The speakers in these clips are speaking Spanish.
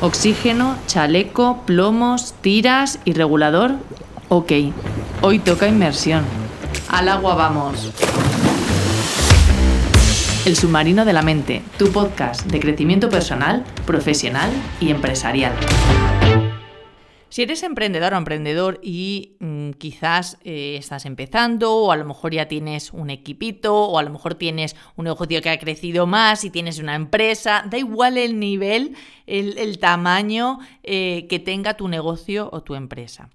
Oxígeno, chaleco, plomos, tiras y regulador. Ok, hoy toca inmersión. Al agua vamos. El submarino de la mente, tu podcast de crecimiento personal, profesional y empresarial. Si eres emprendedor o emprendedor y mm, quizás eh, estás empezando o a lo mejor ya tienes un equipito o a lo mejor tienes un negocio que ha crecido más y tienes una empresa, da igual el nivel, el, tamaño eh, que tenga tu negocio o tu empresa.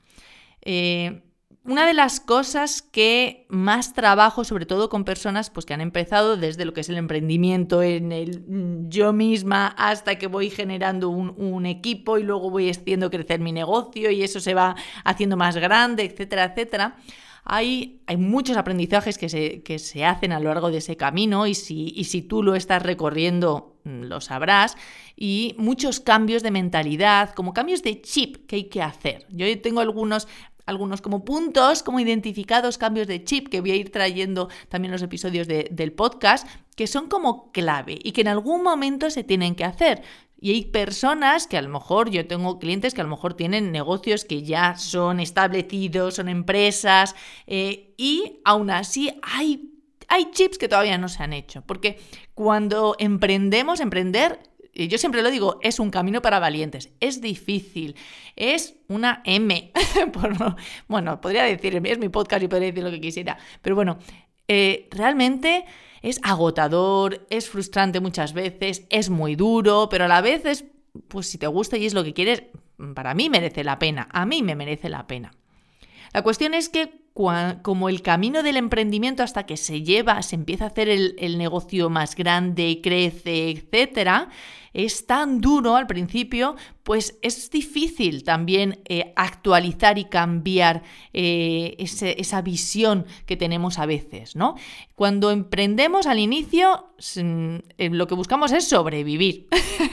Eh, una de las cosas que más trabajo, sobre todo con personas pues, que han empezado desde lo que es el emprendimiento en el yo misma hasta que voy generando un, equipo y luego voy haciendo crecer mi negocio y eso se va haciendo más grande, etcétera, etcétera. Hay, hay muchos aprendizajes que se, que se, hacen a lo largo de ese camino y si, y si tú lo estás recorriendo mm, lo sabrás y muchos cambios de mentalidad, como cambios de chip que hay que hacer. Yo tengo algunos algunos como puntos, como identificados cambios de chip que voy a ir trayendo también los episodios del podcast, que son como clave y que en algún momento se tienen que hacer. Y hay personas que a lo mejor, yo tengo clientes que a lo mejor tienen negocios que ya son establecidos, son empresas, eh, y aún así hay, hay chips que todavía no se han hecho. Porque cuando emprendemos, emprender y yo siempre lo digo, es un camino para valientes. Es difícil. Es una M. bueno, podría decir, es mi podcast y podría decir lo que quisiera. Pero bueno, eh, realmente es agotador, es frustrante muchas veces, es muy duro, pero a la vez es, pues si te gusta y es lo que quieres, para mí merece la pena. A mí me merece la pena. La cuestión es que como el camino del emprendimiento hasta que se lleva, se empieza a hacer el, negocio más grande, crece, etcétera, es tan duro al principio, pues es difícil también eh, actualizar y cambiar eh, esa visión que tenemos a veces, ¿no? Cuando emprendemos al inicio, eh, lo que buscamos es sobrevivir.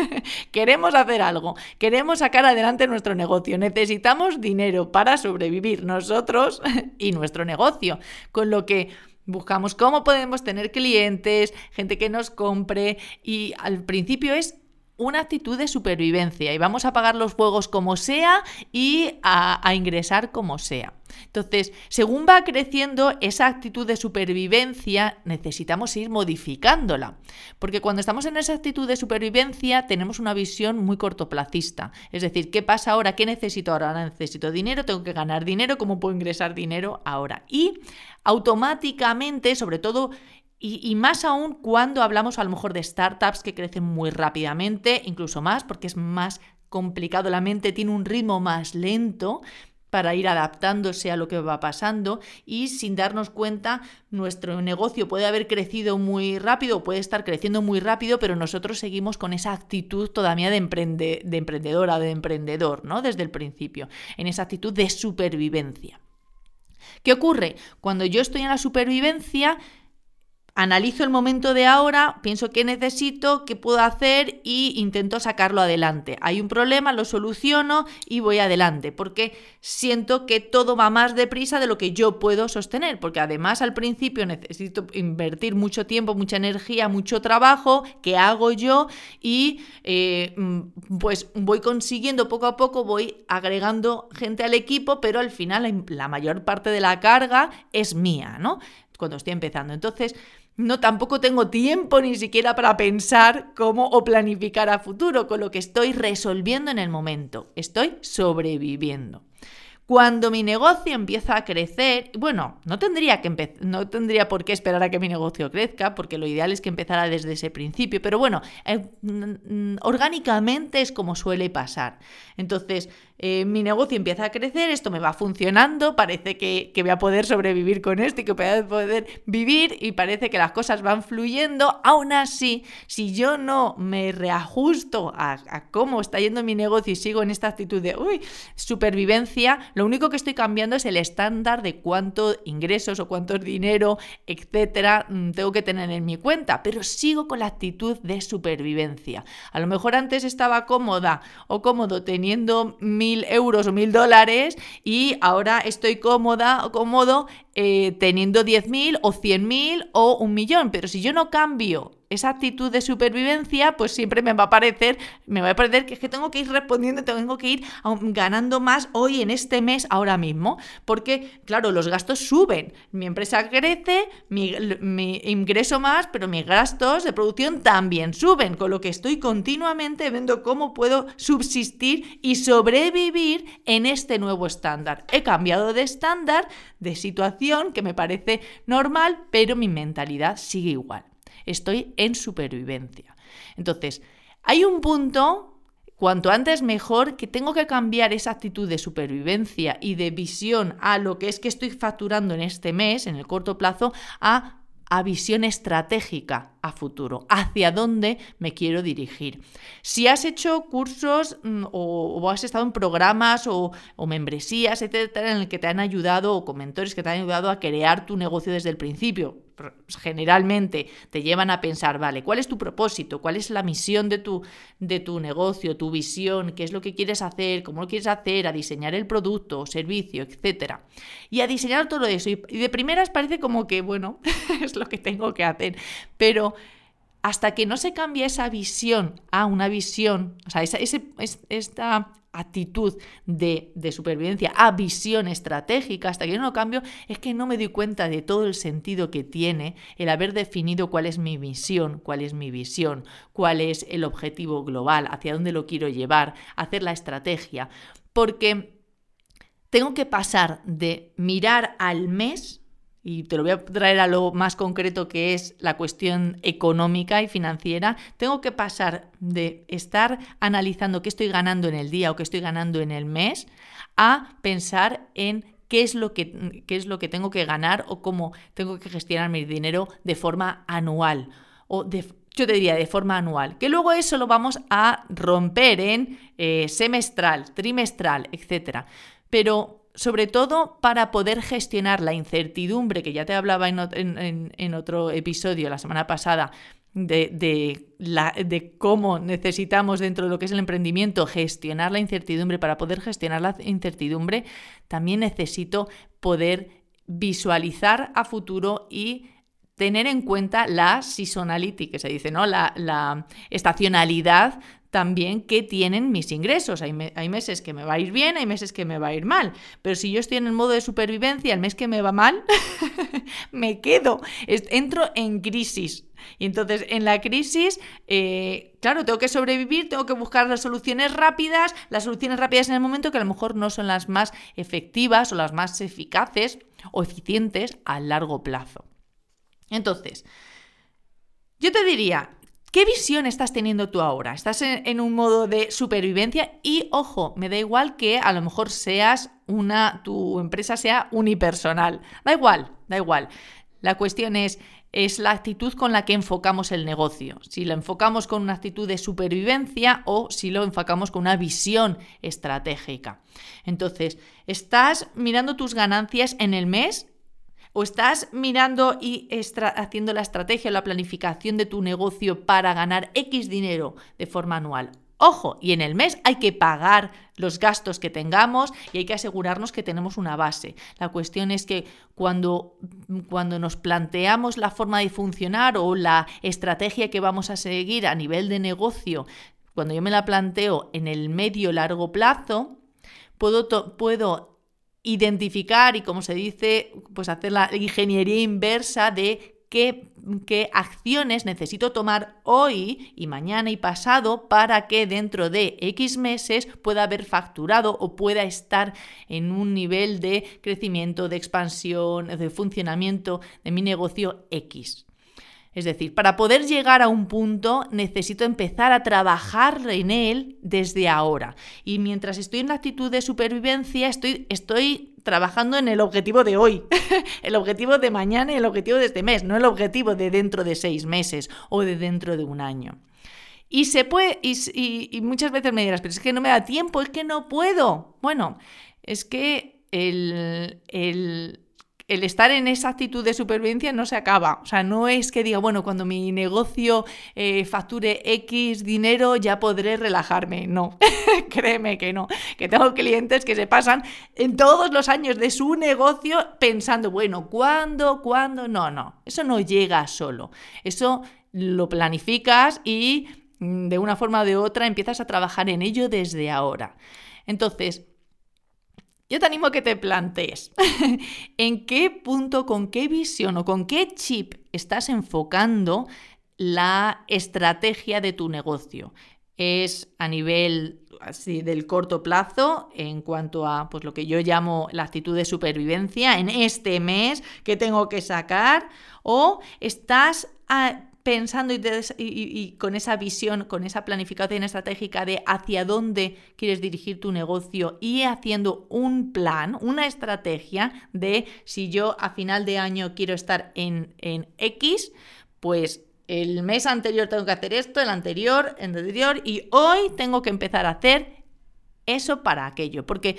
queremos hacer algo, queremos sacar adelante nuestro negocio, necesitamos dinero para sobrevivir nosotros y nuestro negocio, con lo que buscamos cómo podemos tener clientes, gente que nos compre y al principio es una actitud de supervivencia y vamos a pagar los juegos como sea y a, ingresar como sea. Entonces, según va creciendo esa actitud de supervivencia, necesitamos ir modificándola. Porque cuando estamos en esa actitud de supervivencia, tenemos una visión muy cortoplacista. Es decir, ¿qué pasa ahora? ¿Qué necesito ahora? Ahora necesito dinero, tengo que ganar dinero, ¿cómo puedo ingresar dinero ahora? Y automáticamente, sobre todo y, más aún cuando hablamos a lo mejor de startups que crecen muy rápidamente, incluso más, porque es más complicado, la mente tiene un ritmo más lento para ir adaptándose a lo que va pasando y sin darnos cuenta nuestro negocio puede haber crecido muy rápido, puede estar creciendo muy rápido, pero nosotros seguimos con esa actitud todavía de, emprende, de emprendedora, de emprendedor, ¿no? Desde el principio, en esa actitud de supervivencia. ¿Qué ocurre? Cuando yo estoy en la supervivencia, analizo el momento de ahora, pienso qué necesito, qué puedo hacer y intento sacarlo adelante. Hay un problema, lo soluciono y voy adelante, porque siento que todo va más deprisa de lo que yo puedo sostener, porque además al principio necesito invertir mucho tiempo, mucha energía, mucho trabajo que hago yo y eh, mm, pues voy consiguiendo poco a poco, voy agregando gente al equipo, pero al final la mayor parte de la carga es mía, ¿no? Cuando estoy empezando. Entonces, no tampoco tengo tiempo ni siquiera para pensar cómo o planificar a futuro, con lo que estoy resolviendo en el momento. Estoy sobreviviendo. Cuando mi negocio empieza a crecer, bueno, no tendría, que no tendría por qué esperar a que mi negocio crezca, porque lo ideal es que empezara desde ese principio, pero bueno, eh, orgánicamente es como suele pasar. Entonces, eh, mi negocio empieza a crecer, esto me va funcionando, parece que, voy a poder sobrevivir con esto y que voy a poder vivir y parece que las cosas van fluyendo. Aún así, si yo no me reajusto a, cómo está yendo mi negocio y sigo en esta actitud de supervivencia, lo único que estoy cambiando es el estándar de cuánto ingresos o cuánto dinero, etcétera, mm, tengo que tener en mi cuenta, pero sigo con la actitud de supervivencia. A lo mejor antes estaba cómoda o cómodo teniendo mi euros o mil dólares y ahora estoy cómoda o cómodo eh, teniendo 10.000 o 100.000 o un millón. Pero si yo no cambio esa actitud de supervivencia, pues siempre me va a parecer, me va a parecer que es que tengo que ir respondiendo, tengo que ir ganando más hoy en este mes, ahora mismo, porque, claro, los gastos suben, mi empresa crece, mi, mi ingreso más, pero mis gastos de producción también suben, con lo que estoy continuamente viendo cómo puedo subsistir y sobrevivir en este nuevo estándar. He cambiado de estándar, de situación, que me parece normal, pero mi mentalidad sigue igual estoy en supervivencia. Entonces, hay un punto, cuanto antes mejor, que tengo que cambiar esa actitud de supervivencia y de visión a lo que es que estoy facturando en este mes, en el corto plazo, a a visión estratégica a futuro, hacia dónde me quiero dirigir. Si has hecho cursos mm, o, has estado en programas o, o, membresías, etcétera, en el que te han ayudado o con mentores que te han ayudado a crear tu negocio desde el principio, generalmente te llevan a pensar, vale, ¿cuál es tu propósito? ¿Cuál es la misión de tu, de tu negocio, tu visión? ¿Qué es lo que quieres hacer? ¿Cómo lo quieres hacer? A diseñar el producto, servicio, etcétera. Y a diseñar todo eso. Y de primeras parece como que, bueno, es lo que tengo que hacer. Pero hasta que no se cambie esa visión a una visión, o sea, esa, ese, esta actitud de, supervivencia a visión estratégica, hasta que yo no lo cambio, es que no me doy cuenta de todo el sentido que tiene el haber definido cuál es mi misión, cuál es mi visión, cuál es el objetivo global, hacia dónde lo quiero llevar, hacer la estrategia. Porque tengo que pasar de mirar al mes y te lo voy a traer a lo más concreto que es la cuestión económica y financiera, tengo que pasar de estar analizando qué estoy ganando en el día o qué estoy ganando en el mes a pensar en qué es lo que, qué es lo que tengo que ganar o cómo tengo que gestionar mi dinero de forma anual o de, yo te diría de forma anual, que luego eso lo vamos a romper en eh, semestral, trimestral, etc. Pero sobre todo para poder gestionar la incertidumbre, que ya te hablaba en, otro episodio la semana pasada, de, de, cómo necesitamos dentro de lo que es el emprendimiento gestionar la incertidumbre. Para poder gestionar la incertidumbre, también necesito poder visualizar a futuro y tener en cuenta la seasonality, que se dice, ¿no? La, estacionalidad también que tienen mis ingresos. Hay, hay, meses que me va a ir bien, hay meses que me va a ir mal. Pero si yo estoy en el modo de supervivencia, el mes que me va mal, me quedo, entro en crisis. Y entonces en la crisis, eh, claro, tengo que sobrevivir, tengo que buscar las soluciones rápidas, las soluciones rápidas en el momento que a lo mejor no son las más efectivas o las más eficaces o eficientes a largo plazo. Entonces, yo te diría, ¿Qué visión estás teniendo tú ahora? ¿Estás en, un modo de supervivencia? Y ojo, me da igual que a lo mejor seas una, tu empresa sea unipersonal. Da igual, da igual. La cuestión es, es la actitud con la que enfocamos el negocio. Si lo enfocamos con una actitud de supervivencia o si lo enfocamos con una visión estratégica. Entonces, ¿estás mirando tus ganancias en el mes? ¿O estás mirando y haciendo la estrategia, la planificación de tu negocio para ganar X dinero de forma anual? Ojo, y en el mes hay que pagar los gastos que tengamos y hay que asegurarnos que tenemos una base. La cuestión es que cuando, cuando nos planteamos la forma de funcionar o la estrategia que vamos a seguir a nivel de negocio, cuando yo me la planteo en el medio largo plazo, puedo, puedo identificar y, como se dice, pues hacer la ingeniería inversa de qué, qué, acciones necesito tomar hoy y mañana y pasado para que dentro de X meses pueda haber facturado o pueda estar en un nivel de crecimiento, de expansión, de funcionamiento de mi negocio X. Es decir, para poder llegar a un punto necesito empezar a trabajar en él desde ahora. Y mientras estoy en la actitud de supervivencia, estoy, estoy trabajando en el objetivo de hoy, el objetivo de mañana y el objetivo de este mes, no el objetivo de dentro de seis meses o de dentro de un año. Y se puede, y, muchas veces me dirás, pero es que no me da tiempo, es que no puedo. Bueno, es que el, el el estar en esa actitud de supervivencia no se acaba. O sea, no es que diga, bueno, cuando mi negocio eh, facture X dinero ya podré relajarme. No, créeme que no. Que tengo clientes que se pasan en todos los años de su negocio pensando, bueno, ¿cuándo? ¿Cuándo? No, no. Eso no llega solo. Eso lo planificas y mm, de una forma o de otra empiezas a trabajar en ello desde ahora. Entonces, yo te animo a que te plantees en qué punto, con qué visión o con qué chip estás enfocando la estrategia de tu negocio. Es a nivel así del corto plazo en cuanto a pues lo que yo llamo la actitud de supervivencia en este mes que tengo que sacar o estás pensando y, con esa visión, con esa planificación estratégica de hacia dónde quieres dirigir tu negocio y haciendo un plan, una estrategia de si yo a final de año quiero estar en, en X, pues el mes anterior tengo que hacer esto, el anterior, el anterior, y hoy tengo que empezar a hacer eso para aquello. Porque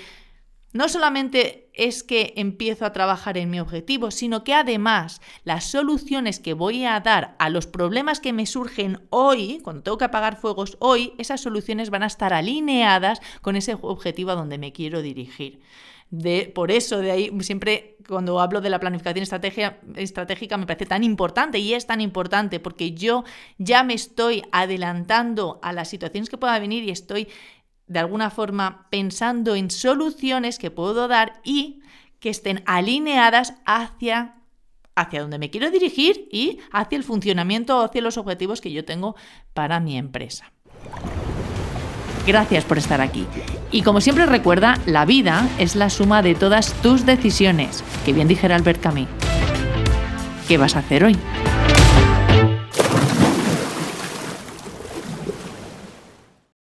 no solamente es que empiezo a trabajar en mi objetivo, sino que además las soluciones que voy a dar a los problemas que me surgen hoy, cuando tengo que apagar fuegos hoy, esas soluciones van a estar alineadas con ese objetivo a donde me quiero dirigir. Por eso, de ahí siempre cuando hablo de la planificación estratégica me parece tan importante y es tan importante porque yo ya me estoy adelantando a las situaciones que puedan venir y estoy de alguna forma pensando en soluciones que puedo dar y que estén alineadas hacia hacia donde me quiero dirigir y hacia el funcionamiento o hacia los objetivos que yo tengo para mi empresa. Gracias por estar aquí. Y como siempre recuerda, la vida es la suma de todas tus decisiones, que bien dijera Albert Camus. ¿Qué vas a hacer hoy?